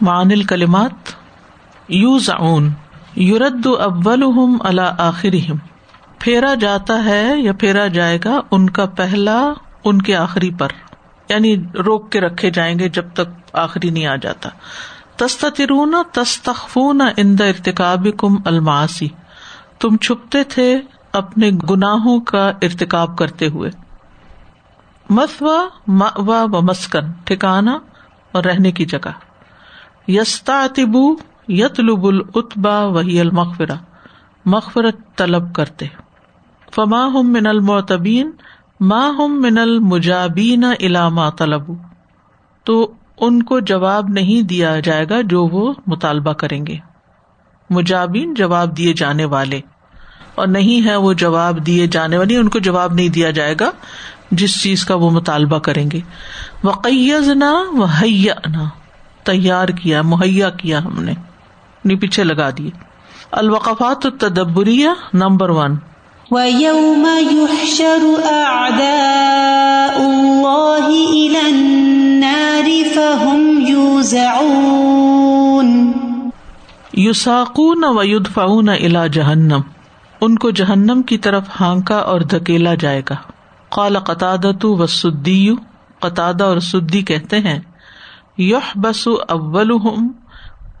معن الکلمات use اون یورد اول اللہ آخر پھیرا جاتا ہے یا پھیرا جائے گا ان کا پہلا، ان کے آخری پر۔ یعنی روک کے رکھے جائیں گے جب تک آخری نہیں آ جاتا۔ تسترون تستخفون اند ارتقاب کم الماسی تم چھپتے تھے اپنے گناہوں کا ارتقاب کرتے ہوئے۔ مسوا و مسکن، ٹھکانا اور رہنے کی جگہ۔ یستا اتبو یت لب الطبا وہی المغفرا مغفرت طلب کرتے۔ فما ہم من المعتبین ماں ہم من المجابین علامہ طلب تو ان کو جواب نہیں دیا جائے گا جو وہ مطالبہ کریں گے۔ مجابین جواب دیے جانے والے۔ اور نہیں ہے وہ جواب دیے جانے والی ان کو جواب نہیں دیا جائے گا جس چیز کا وہ مطالبہ کریں گے۔ وقیز نہ تیار کیا مہیا کیا ہم نے پیچھے لگا دیے۔ الوقفات تدبریہ نمبر ون۔ یوساکون و یدفعون الا جہنم۔ ان کو جہنم کی طرف ہانکا اور دھکیلا جائے گا۔ قال قطع و سدی قطع اور سدی کہتے ہیں یح بس اول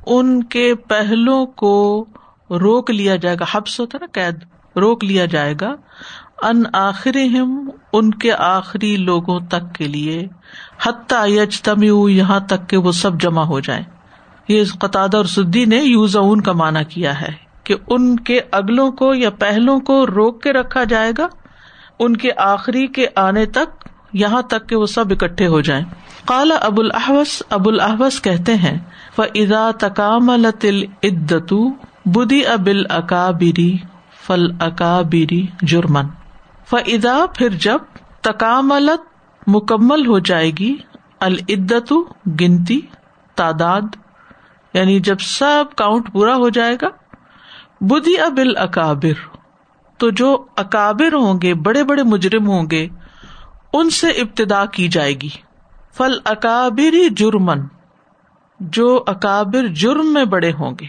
ان کے پہلو کو روک لیا جائے گا۔ حبس ہوتا نا قید، روک لیا جائے گا۔ ان آخر ان کے آخری لوگوں تک کے لیے، حتیٰ یجتم یہاں تک کہ وہ سب جمع ہو جائے یہ قطع اور سدی نے یوز اون کا مانا کیا ہے کہ ان کے اگلوں کو یا پہلوں کو روک کے رکھا جائے گا، ان کے آخری کے آنے تک، یہاں تک کہ وہ سب اکٹھے ہو جائیں۔ کالا ابو الحوث ابو الحوث کہتے ہیں و ادا تکام التل عدتو بدی ابل اکابری فل اکابری جرمن و ادا پھر جب تکاملت مکمل ہو جائے گی العدت گنتی، تعداد یعنی جب سب کاؤنٹ پورا ہو جائے گا بدھی ابل اکابر تو جو اکابر ہوں گے، بڑے بڑے مجرم ہوں گے، ان سے ابتدا کی جائے گی۔ فل اکابری جرمن، جو اکابر جرم میں بڑے ہوں گے۔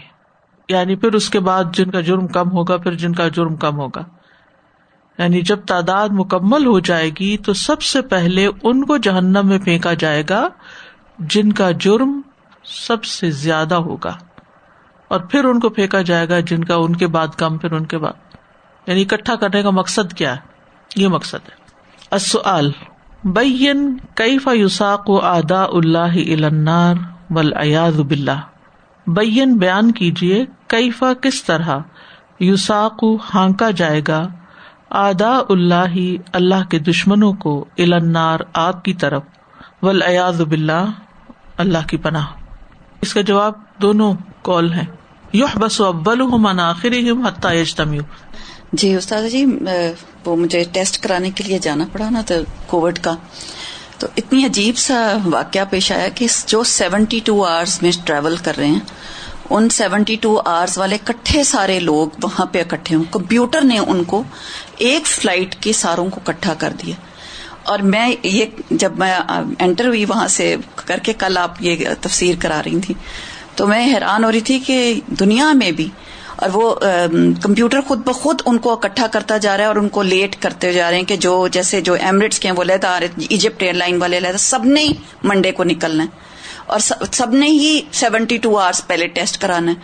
یعنی پھر اس کے بعد جن کا جرم کم ہوگا، پھر جن کا جرم کم ہوگا۔ یعنی جب تعداد مکمل ہو جائے گی تو سب سے پہلے ان کو جہنم میں پھینکا جائے گا جن کا جرم سب سے زیادہ ہوگا۔ اور پھر ان کو پھینکا جائے گا جن کا ان کے بعد کم، پھر ان کے بعد۔ یعنی اکٹھا کرنے کا مقصد کیا ہے؟ یہ مقصد ہے۔ بین کئی فیوساک و ادا اللہ النار ولیاد بلّہ بین بیان کیجیے کئی فا کس طرح یوساک ہانکا جائے گا آدا اللہ اللہ کے دشمنوں کو النار آگ کی طرف ولیاد بلّہ اللہ کی پناہ۔ اس کا جواب دونوں کال ہے یو بس ابل من آخر حتیٰ یجتمیو جی استاد جی وہ مجھے ٹیسٹ کرانے کے لیے جانا پڑا نا تو کووڈ کا۔ تو اتنی عجیب سا واقعہ پیش آیا کہ جو سیونٹی ٹو آورس میں ٹریول کر رہے ہیں، ان سیونٹی ٹو آورس والے کٹھے سارے لوگ وہاں پہ اکٹھے ہوں۔ کمپیوٹر نے ان کو ایک فلائٹ کے ساروں کو کٹھا کر دیا۔ اور میں یہ جب میں انٹر ہوئی وہاں سے کر کے کل آپ یہ تفسیر کرا رہی تھی تو میں حیران ہو رہی تھی کہ دنیا میں بھی اور وہ کمپیوٹر خود بخود ان کو اکٹھا کرتا جا رہا ہے اور ان کو لیٹ کرتے جا رہے ہیں کہ جو جیسے جو ایمریٹس کے ہیں، وہ لیتا ایجپٹ ایئر لائن والے لیتا سب نے ہی منڈے کو نکلنا ہے۔ اور سب نے ہی سیونٹی ٹو آورس پہلے ٹیسٹ کرانا ہے۔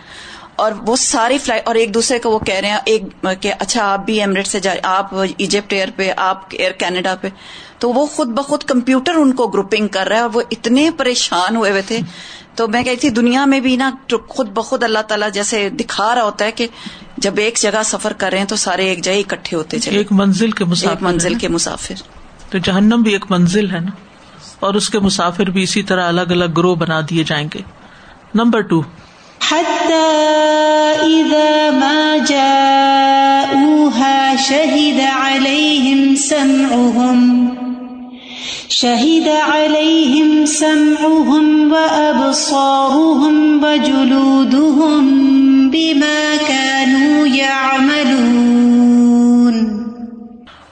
اور وہ ساری فلائٹ اور ایک دوسرے کو وہ کہہ رہے ہیں، ایک کہ اچھا آپ بھی ایمریٹ سے جائیں آپ ایجپٹ ایئر پہ، آپ ایئر کینیڈا پہ۔ تو وہ خود بخود کمپیوٹر ان کو گروپنگ کر رہا ہے اور وہ اتنے پریشان ہوئے ہوئے تھے تو میں کہتی دنیا میں بھی نا خود بخود اللہ تعالیٰ جیسے دکھا رہا ہوتا ہے کہ جب ایک جگہ سفر کر رہے ہیں تو سارے ایک جگہ اکٹھے ہوتے چلے۔ ایک منزل کے مسافر ایک منزل کے مسافر۔ تو جہنم بھی ایک منزل ہے نا؟ اور اس کے مسافر بھی اسی طرح الگ الگ گروہ بنا دیے جائیں گے۔ Number two. شہید شہید علیہم سمعهم۔ وابصارهم وجلودهم بما كانوا يعملون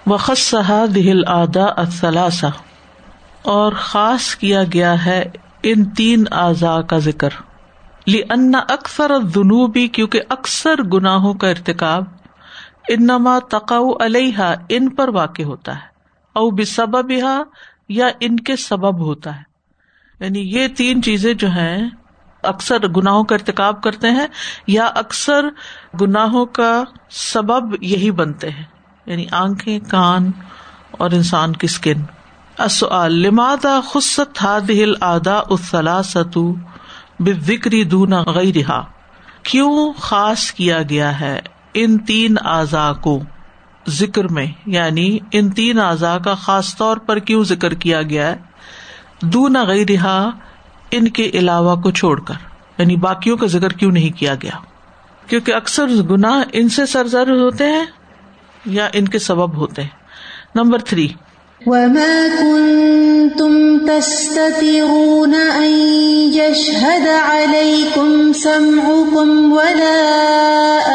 وخص هذه الاعداء الثلاثه اور خاص کیا گیا ہے ان تین اعضاء کا ذکر۔ لی اکثر جنوبی کیونکہ اکثر گناہوں کا ارتقاب انما تقاؤ علیہ ان پر واقع ہوتا ہے۔ او بسبب یا ان کے سبب ہوتا ہے۔ یعنی یہ تین چیزیں جو ہیں، اکثر گناہوں کا ارتقاب کرتے ہیں یا اکثر گناہوں کا سبب یہی بنتے ہیں۔ یعنی آنکھیں، کان اور انسان کی اسکن لمادا خست ہل آدا اسلا ستو بکری دونا غی رہا کیوں خاص کیا گیا ہے ان تین اعضاء کو؟ ذکر میں یعنی ان تین اعضاء کا خاص طور پر کیوں ذکر کیا گیا ہے؟ دون غی رہا ان کے علاوہ کو چھوڑ کر۔ یعنی باقیوں کا ذکر کیوں نہیں کیا گیا؟ کیونکہ اکثر گناہ ان سے سرزر ہوتے ہیں یا ان کے سبب ہوتے ہیں۔ نمبر تھری وما كنتم تستترون أن يشهد عليكم سمعكم ولا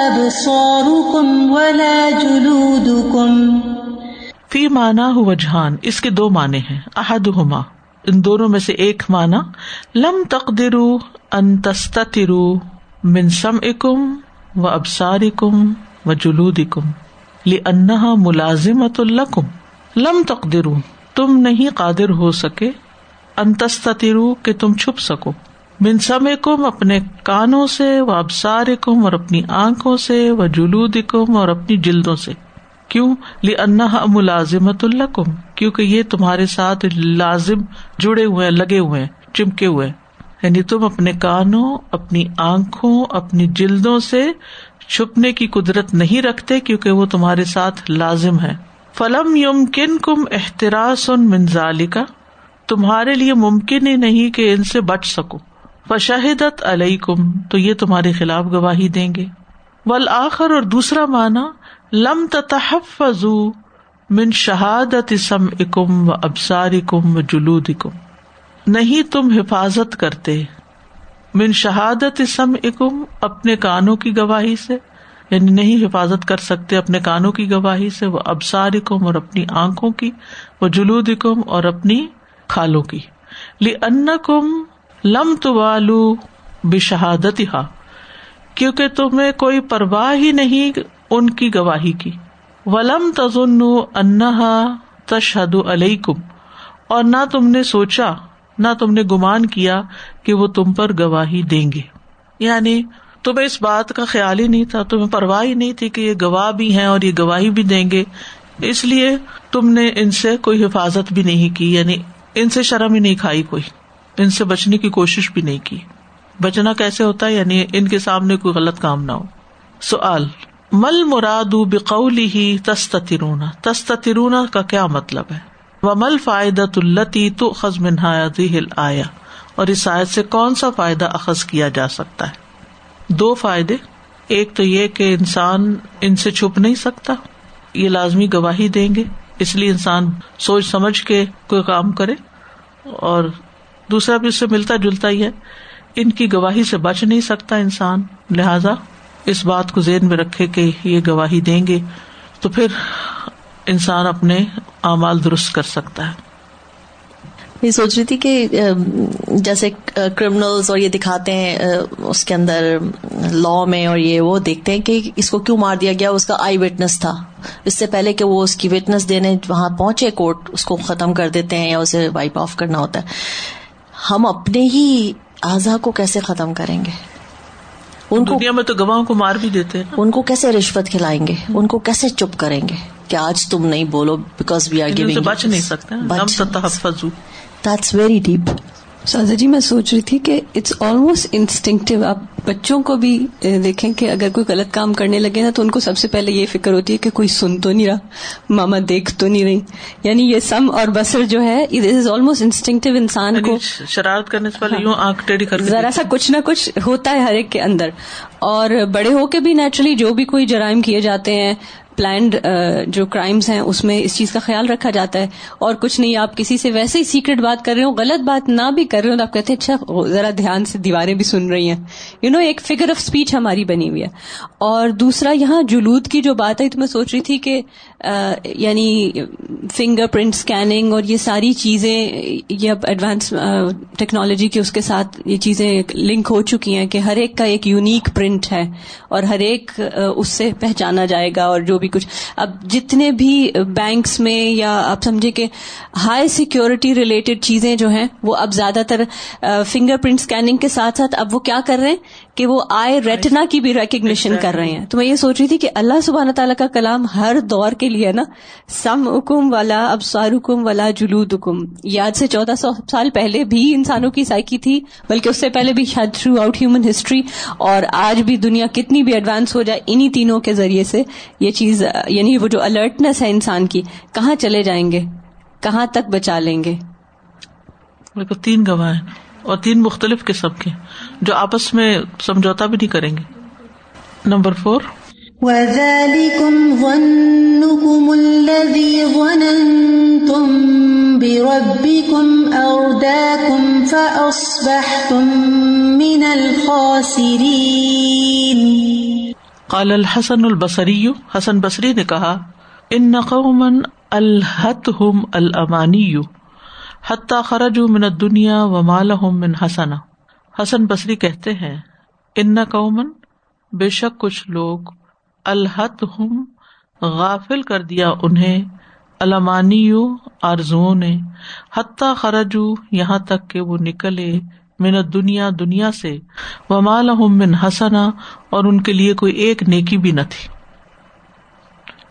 أبصاركم ولا جلودكم فی مانا ہو وجہان اس کے دو معنی ہیں احدہما ان دونوں میں سے ایک معنی، لم تقدرو ان تستترو من سمعکم و ابصارکم و جلودکم لأنها ملازمت لکم لم تقدرو، تم نہیں قادر ہو سکے انتسترو کہ تم چھپ سکو۔ بن کم اپنے کانوں سے و ابسار کم اور اپنی آنکھوں سے و جلود کم اور اپنی جلدوں سے۔ کیوں؟ لی ملازمت اللہ کم کیونکہ یہ تمہارے ساتھ لازم جڑے ہوئے، لگے ہوئے چمکے ہوئے یعنی تم اپنے کانوں، اپنی آنکھوں، اپنی جلدوں سے چھپنے کی قدرت نہیں رکھتے، کیونکہ وہ تمہارے ساتھ لازم ہے فلم یم کن کم احتراس ان منظالی کا تمہارے لیے ممکن ہی نہیں کہ ان سے بچ سکو۔ فشاہدت علیہ کم تو یہ تمہارے خلاف گواہی دیں گے۔ ول آخر اور دوسرا مانا لم تحف من شہادت اسم اکم و ابسار کم و جلود کم نہیں تم حفاظت کرتے من شہادت اسم اکم اپنے کانوں کی گواہی سے۔ یعنی نہیں حفاظت کر سکتے اپنے کانوں کی گواہی سے، وہ ابسار کم اور اپنی آنکھوں کی، وہ جلود کم اور اپنی کھالوں کی۔ لی ان کم لم تو والو بشہادت ہا کیونکہ تمہیں کوئی پرواہ ہی نہیں ان کی گواہی کی۔ ولم تزن انہا تشہد علیہ کم اور نہ تم نے سوچا، نہ تم نے گمان کیا کہ وہ تم پر گواہی دیں گے۔ یعنی تمہیں اس بات کا خیال ہی نہیں تھا، تمہیں پرواہ ہی نہیں تھی کہ یہ گواہ بھی ہیں اور یہ گواہی بھی دیں گے۔ اس لیے تم نے ان سے کوئی حفاظت بھی نہیں کی یعنی ان سے شرم ہی نہیں کھائی کوئی۔ ان سے بچنے کی کوشش بھی نہیں کی۔ بچنا کیسے ہوتا ہے؟ یعنی ان کے سامنے کوئی غلط کام نہ ہو۔ سوال، مل مراد بقولی ہی تسترونا تسترونا کا کیا مطلب ہے؟ وہ مل فائدت التی تو خز منہا آیا اور اس آیت سے کون سا فائدہ اخذ کیا جا سکتا ہے؟ دو فائدے، ایک تو یہ کہ انسان ان سے چھپ نہیں سکتا، یہ لازمی گواہی دیں گے، اس لیے انسان سوچ سمجھ کے کوئی کام کرے، اور دوسرا بھی اس سے ملتا جلتا ہی ہے، ان کی گواہی سے بچ نہیں سکتا انسان، لہذا اس بات کو ذہن میں رکھے کہ یہ گواہی دیں گے، تو پھر انسان اپنے اعمال درست کر سکتا ہے۔ یہ سوچ رہی تھی کہ جیسے کرمنلز اور یہ دکھاتے ہیں اس کے اندر لا میں اور یہ وہ دیکھتے ہیں کہ اس کو کیوں مار دیا گیا اس کا آئی وٹنس تھا۔ اس سے پہلے کہ وہ اس کی وٹنس دینے وہاں پہنچے کورٹ اس کو ختم کر دیتے ہیں یا اسے وائپ آف کرنا ہوتا ہے۔ ہم اپنے ہی اعضا کو کیسے ختم کریں گے؟ ان دنیا میں تو گواہوں کو مار بھی دیتے ہیں۔ ان کو کیسے رشوت کھلائیں گے؟ ان کو کیسے چپ کریں گے کہ آج تم نہیں بولو بیکاز وی آر گیونگ بچ نہیں سکتے۔ دیٹس ویری ڈیپ سازا جی میں سوچ رہی تھی کہ اٹس آلموسٹ انسٹنکٹیو آپ بچوں کو بھی دیکھیں کہ اگر کوئی غلط کام کرنے لگے نا تو ان کو سب سے پہلے یہ فکر ہوتی ہے کہ کوئی سن تو نہیں رہا ماما دیکھ تو نہیں رہی یعنی یہ سم اور بسر جو ہے از آلموسٹ انسٹنکٹیو انسان کو شرارت کرنے سے پہلے یوں آنکھ ٹیڑھی کر ذرا سا کچھ نہ کچھ ہوتا ہے ہر ایک کے اندر اور بڑے ہو کے بھی نیچرلی جو بھی کوئی جرائم کیے جاتے ہیں پلانڈ uh, جو کرائمز ہیں، اس میں اس چیز کا خیال رکھا جاتا ہے۔ اور کچھ نہیں، آپ کسی سے ویسے ہی سیکرٹ بات کر رہے ہو غلط بات نہ بھی کر رہے ہو تو آپ کہتے ہیں اچھا ذرا دھیان سے دیواریں بھی سن رہی ہیں۔ یو نو ایک فگر آف اسپیچ ہماری بنی ہوئی ہے۔ اور دوسرا، یہاں جلود کی جو بات ہے تو میں سوچ رہی تھی کہ یعنی فنگر پرنٹ اسکیننگ اور یہ ساری چیزیں، یہ اب ایڈوانس ٹیکنالوجی کے اس کے ساتھ یہ چیزیں لنک ہو چکی ہیں کہ ہر ایک کا ایک یونیک پرنٹ ہے اور ہر ایک اس سے پہچانا جائے گا اور جو بھی کچھ۔ اب جتنے بھی بینکس میں یا آپ سمجھے کہ ہائی سیکورٹی ریلیٹڈ چیزیں جو ہیں وہ اب زیادہ تر فنگر پرنٹ اسکیننگ کے ساتھ ساتھ اب وہ کیا کر رہے ہیں؟ کہ وہ آئے ریٹنا کی بھی ریکگنیشن کر رہے ہیں۔ تو میں یہ سوچ رہی تھی کہ اللہ سبحانہ تعالیٰ کا کلام ہر دور کے لیے نا۔ سم حکم والا اب سارکم والا جلود حکم یاد سے چودہ سو سال پہلے بھی انسانوں کی سائیکی تھی بلکہ اس سے پہلے بھی شاید تھرو آؤٹ ہیومن ہسٹری اور آج بھی دنیا کتنی بھی ایڈوانس ہو جائے انہی تینوں کے ذریعے سے یہ چیز یعنی وہ جو الرٹنس ہے انسان کی کہاں چلے جائیں گے؟ کہاں تک بچا لیں گے؟ تین گواہ ہیں اور تین مختلف قسم کے جو آپس میں سمجھوتا بھی نہیں کریں گے۔ نمبر فور وَذَلِكُمْ ظَنُّكُمُ الَّذِي ظَنَنْتُمْ بِرَبِّكُمْ أَرْدَاكُمْ فَأَصْبَحْتُمْ مِنَ الْخَاسِرِينَ قال الحسن البصری، حسن بصری نے کہا، ان قوما الحتهم الامانی حتى خرجوا من الدنيا وما من حسنا حسن بصری کہتے ہیں، ان قومن بے شک کچھ لوگ الحت ہم غافل کر دیا انہیں المانی آرزو نے، حتیٰ خرجو یہاں تک کہ وہ نکلے من دنیا دنیا سے وہ مال من حسنا، اور ان کے لیے کوئی ایک نیکی بھی نہ تھی۔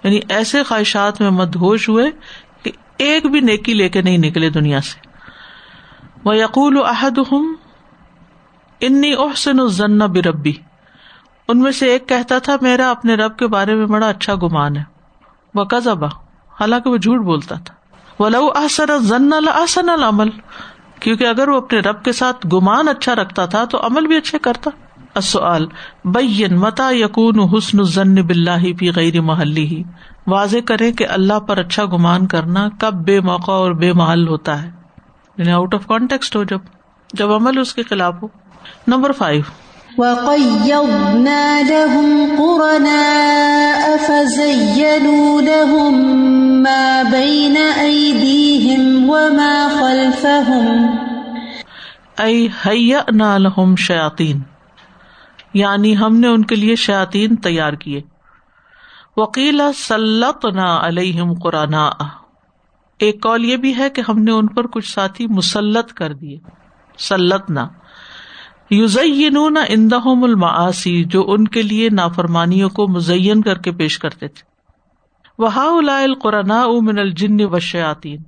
یعنی ایسے خواہشات میں مدہوش ہوئے کہ ایک بھی نیکی لے کے نہیں نکلے دنیا سے۔ وہ یقول احد ہوں انی احسن الزن بربی ان میں سے ایک کہتا تھا، میرا اپنے رب کے بارے میں بڑا اچھا گمان ہے۔ وہ قزبا حالانکہ وہ جھوٹ بولتا تھا۔ وہ احسن ضن الحسن العمل۔ کیونکہ اگر وہ اپنے رب کے ساتھ گمان اچھا رکھتا تھا تو عمل بھی اچھے کرتا۔ اصل بین متا یقون حسن ضن بلّہ پی غیر محلی ہی واضح کرے کہ اللہ پر اچھا گمان کرنا کب بے موقع اور بے محل ہوتا ہے۔ یعنی آؤٹ آف کانٹیکسٹ ہو جب جب عمل اس کے خلاف ہو۔ نمبر فائیو وَقَيَّضْنَا لَهُمْ قُرَنَاءَ فَزَيَّنُوا لَهُمْ مَا بَيْنَ أَيْدِيهِمْ وَمَا خَلْفَهُمْ. أي هيأنا لهم شياطين. یعنی ہم نے ان کے لیے شیاطین تیار کیے. وکیلا سلطنا علیہم قرآن ایک کال یہ بھی ہے کہ ہم نے ان پر کچھ ساتھی مسلط کر دیے. سلطنا. یوزین اندہم المعاسی جو ان کے لیے نافرمانیوں کو مزین کر کے پیش کرتے تھے۔ وہ القرآن من الجن و شیاتین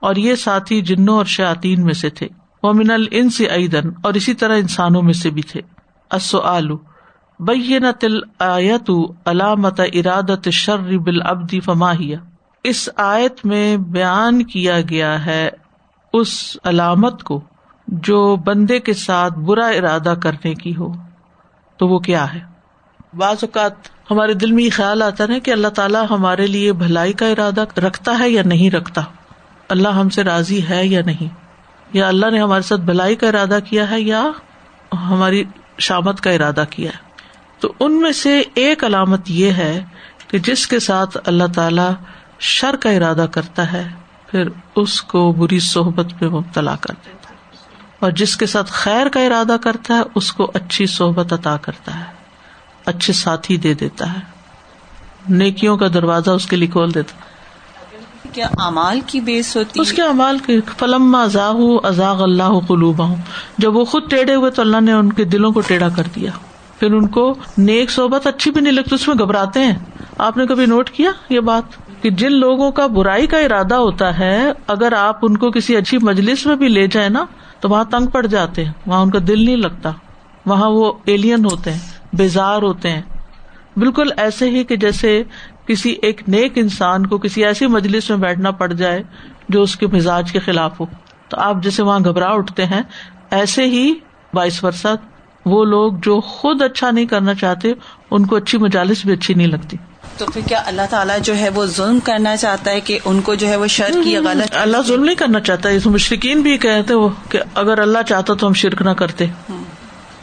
اور یہ ساتھی جنوں اور شیاتین میں سے تھے۔ وہ من الن سے ایدن اور اسی طرح انسانوں میں سے بھی تھے۔ آلو بین تل آیت علامت ارادت شر بل ابدی فماہیا اس آیت میں بیان کیا گیا ہے اس علامت کو۔ جو بندے کے ساتھ برا ارادہ کرنے کی ہو، تو وہ کیا ہے؟ بعض اوقات ہمارے دل میں یہ خیال آتا ہے کہ اللہ تعالیٰ ہمارے لیے بھلائی کا ارادہ رکھتا ہے یا نہیں رکھتا۔ اللہ ہم سے راضی ہے یا نہیں؟ یا اللہ نے ہمارے ساتھ بھلائی کا ارادہ کیا ہے یا ہماری شامت کا ارادہ کیا ہے؟ تو ان میں سے ایک علامت یہ ہے کہ جس کے ساتھ اللہ تعالی شر کا ارادہ کرتا ہے، پھر اس کو بری صحبت میں مبتلا کر دیتا اور جس کے ساتھ خیر کا ارادہ کرتا ہے اس کو اچھی صحبت عطا کرتا ہے اچھے ساتھی دے دیتا ہے۔ نیکیوں کا دروازہ اس کے لیے کھول دیتا۔ کیا امال کی بیس ہوتی اس کے امال کی فلم ازاح ازاغ اللہ قلوبہ ہوں جب وہ خود ٹیڑھے ہوئے تو اللہ نے ان کے دلوں کو ٹیڑھا کر دیا۔ پھر ان کو نیک صحبت اچھی بھی نہیں لگتی اس میں گھبراتے ہیں۔ آپ نے کبھی نوٹ کیا یہ بات؟ کہ جن لوگوں کا برائی کا ارادہ ہوتا ہے اگر آپ ان کو کسی اچھی مجلس میں بھی لے جائیں نا تو وہاں تنگ پڑ جاتے ہیں، وہاں ان کا دل نہیں لگتا۔ وہاں وہ ایلین ہوتے ہیں، بیزار ہوتے ہیں۔ بالکل ایسے ہی کہ جیسے کسی ایک نیک انسان کو کسی ایسی مجلس میں بیٹھنا پڑ جائے جو اس کے مزاج کے خلاف ہو۔ تو آپ جیسے وہاں گھبراہ اٹھتے ہیں، ایسے ہی باعث ورثہ وہ لوگ جو خود اچھا نہیں کرنا چاہتے ان کو اچھی مجالس بھی اچھی نہیں لگتی۔ تو پھر کیا اللہ تعالیٰ جو ہے وہ ظلم کرنا چاہتا ہے کہ ان کو جو ہے وہ شر کی غلط اللہ ظلم نہیں کرنا چاہتا اس مشرقین بھی کہتے وہ کہ اگر اللہ چاہتا تو ہم شرک نہ کرتے۔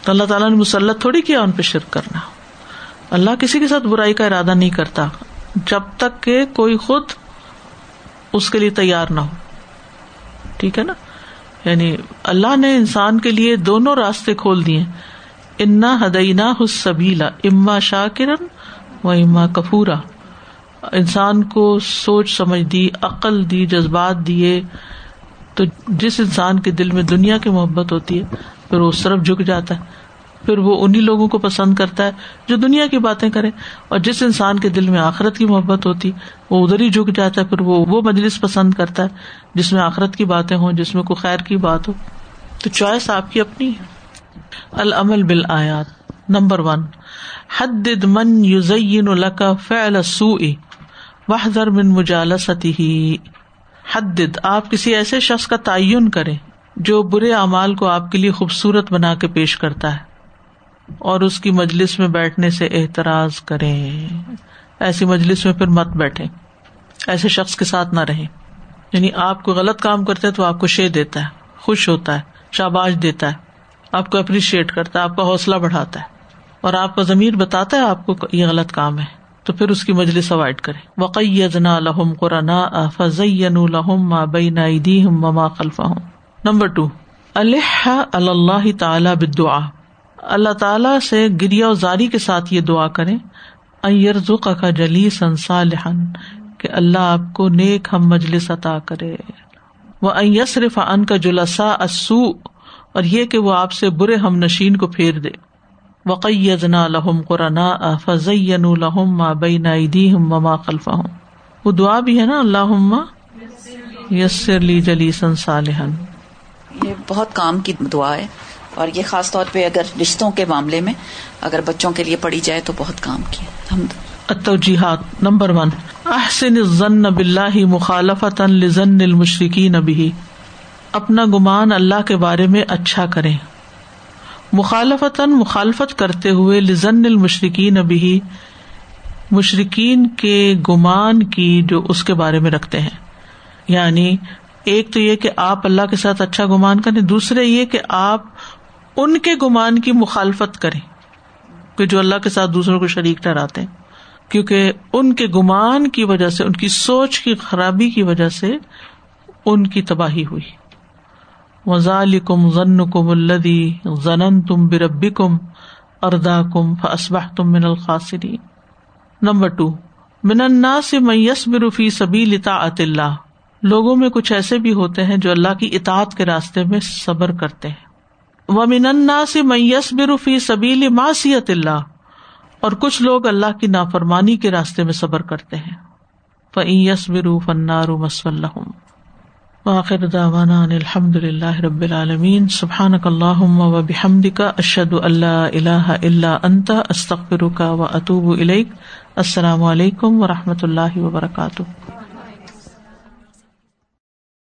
تو اللہ تعالیٰ نے مسلط تھوڑی کیا ان پہ شرک کرنا۔ اللہ کسی کے ساتھ برائی کا ارادہ نہیں کرتا جب تک کہ کوئی خود اس کے لیے تیار نہ ہو۔ ٹھیک ہے نا؟ یعنی اللہ نے انسان کے لیے دونوں راستے کھول دیے۔ انا ہدینا حسبیلا اما شاکرن و اما کفورا۔ انسان کو سوچ سمجھ دی، عقل دی، جذبات دیے۔ تو جس انسان کے دل میں دنیا کی محبت ہوتی ہے، پھر وہ اس طرف جھک جاتا ہے۔ پھر وہ انہیں لوگوں کو پسند کرتا ہے جو دنیا کی باتیں کرے اور جس انسان کے دل میں آخرت کی محبت ہوتی، وہ ادھر ہی جھک جاتا ہے، پھر وہ وہ مجلس پسند کرتا ہے، جس میں آخرت کی باتیں ہوں، جس میں کوئی خیر کی بات ہو۔ تو چوائس آپ کی اپنی ہے۔ العمل بل آیات نمبر ون حد من یوزین القا فعل سوء وحذر من مجالسته. حد آپ کسی ایسے شخص کا تعین کریں جو برے اعمال کو آپ کے لیے خوبصورت بنا کے پیش کرتا ہے اور اس کی مجلس میں بیٹھنے سے احتراض کریں۔ ایسی مجلس میں پھر مت بیٹھے ایسے شخص کے ساتھ نہ رہے یعنی آپ کو غلط کام کرتے تو آپ کو شے دیتا ہے، خوش ہوتا ہے، شاباش دیتا ہے۔ آپ کو اپریشیٹ کرتا ہے، آپ کا حوصلہ بڑھاتا ہے۔ اور آپ کا ضمیر بتاتا ہے، آپ کو یہ غلط کام ہے۔ تو پھر اس کی مجلس اوائڈ کرے وقینا لہم قرآن الحم ما بین مما خلفا نمبر ٹو اللہ اللہ تعالی بدعا اللہ تعالیٰ سے گریا زاری کے ساتھ یہ دعا کرے ائرزق کا جلی سنسالحن کہ اللہ آپ کو نیک ہم مجلس عطا کرے۔ وہ یسرف ان کا جلسا اسو اور یہ کہ وہ آپ سے برے ہم نشین کو پھیر دے۔ وقینا لہم قرآن فزین الحم ما بین مما خلفا ہوں وہ دعا بھی ہے نا اللہ یسر لی جلی سنسالحن یہ بہت کام کی دعا ہے۔ اور یہ خاص طور پہ اگر رشتوں کے معاملے میں اگر بچوں کے لیے پڑھی جائے تو بہت کام کی التوجیحات۔ Number one. احسن الظن باللہ مخالفت لزن المشرکین به اپنا گمان اللہ کے بارے میں اچھا کرے مخالفت مخالفت کرتے ہوئے لزن المشرقین ابھی مشرقین کے گمان کی جو اس کے بارے میں رکھتے ہیں۔ یعنی ایک تو یہ کہ آپ اللہ کے ساتھ اچھا گمان کریں، دوسرے یہ کہ آپ ان کے گمان کی مخالفت کریں کہ جو اللہ کے ساتھ دوسروں کو شریک ٹھہراتے ہیں۔ کیونکہ ان کے گمان کی وجہ سے، ان کی سوچ کی خرابی کی وجہ سے ان کی تباہی ہوئی۔ وزال کم ضن کم الدی زنن تم بربی کم اردا کم فسبہ تم من القاصری نمبر ٹو من النا سے میس برفی سبھی لتا اللہ۔ لوگوں میں کچھ ایسے بھی ہوتے ہیں جو اللہ کی اطاعت کے راستے میں صبر کرتے ہیں۔ وہ من النا سے میس برفی سبیل ماسیت اللہ۔ اور کچھ لوگ اللہ کی نافرمانی کے راستے میں صبر کرتے ہیں۔ فعیس برو فنار مسلم وآخر دعوانا ان الحمد للہ رب العالمین. سبحانک اللہم و بحمدک، اشہد اللہ الہ الا انت، استغفرک و اتوب الیک. السلام علیکم و رحمۃ اللہ وبرکاتہ.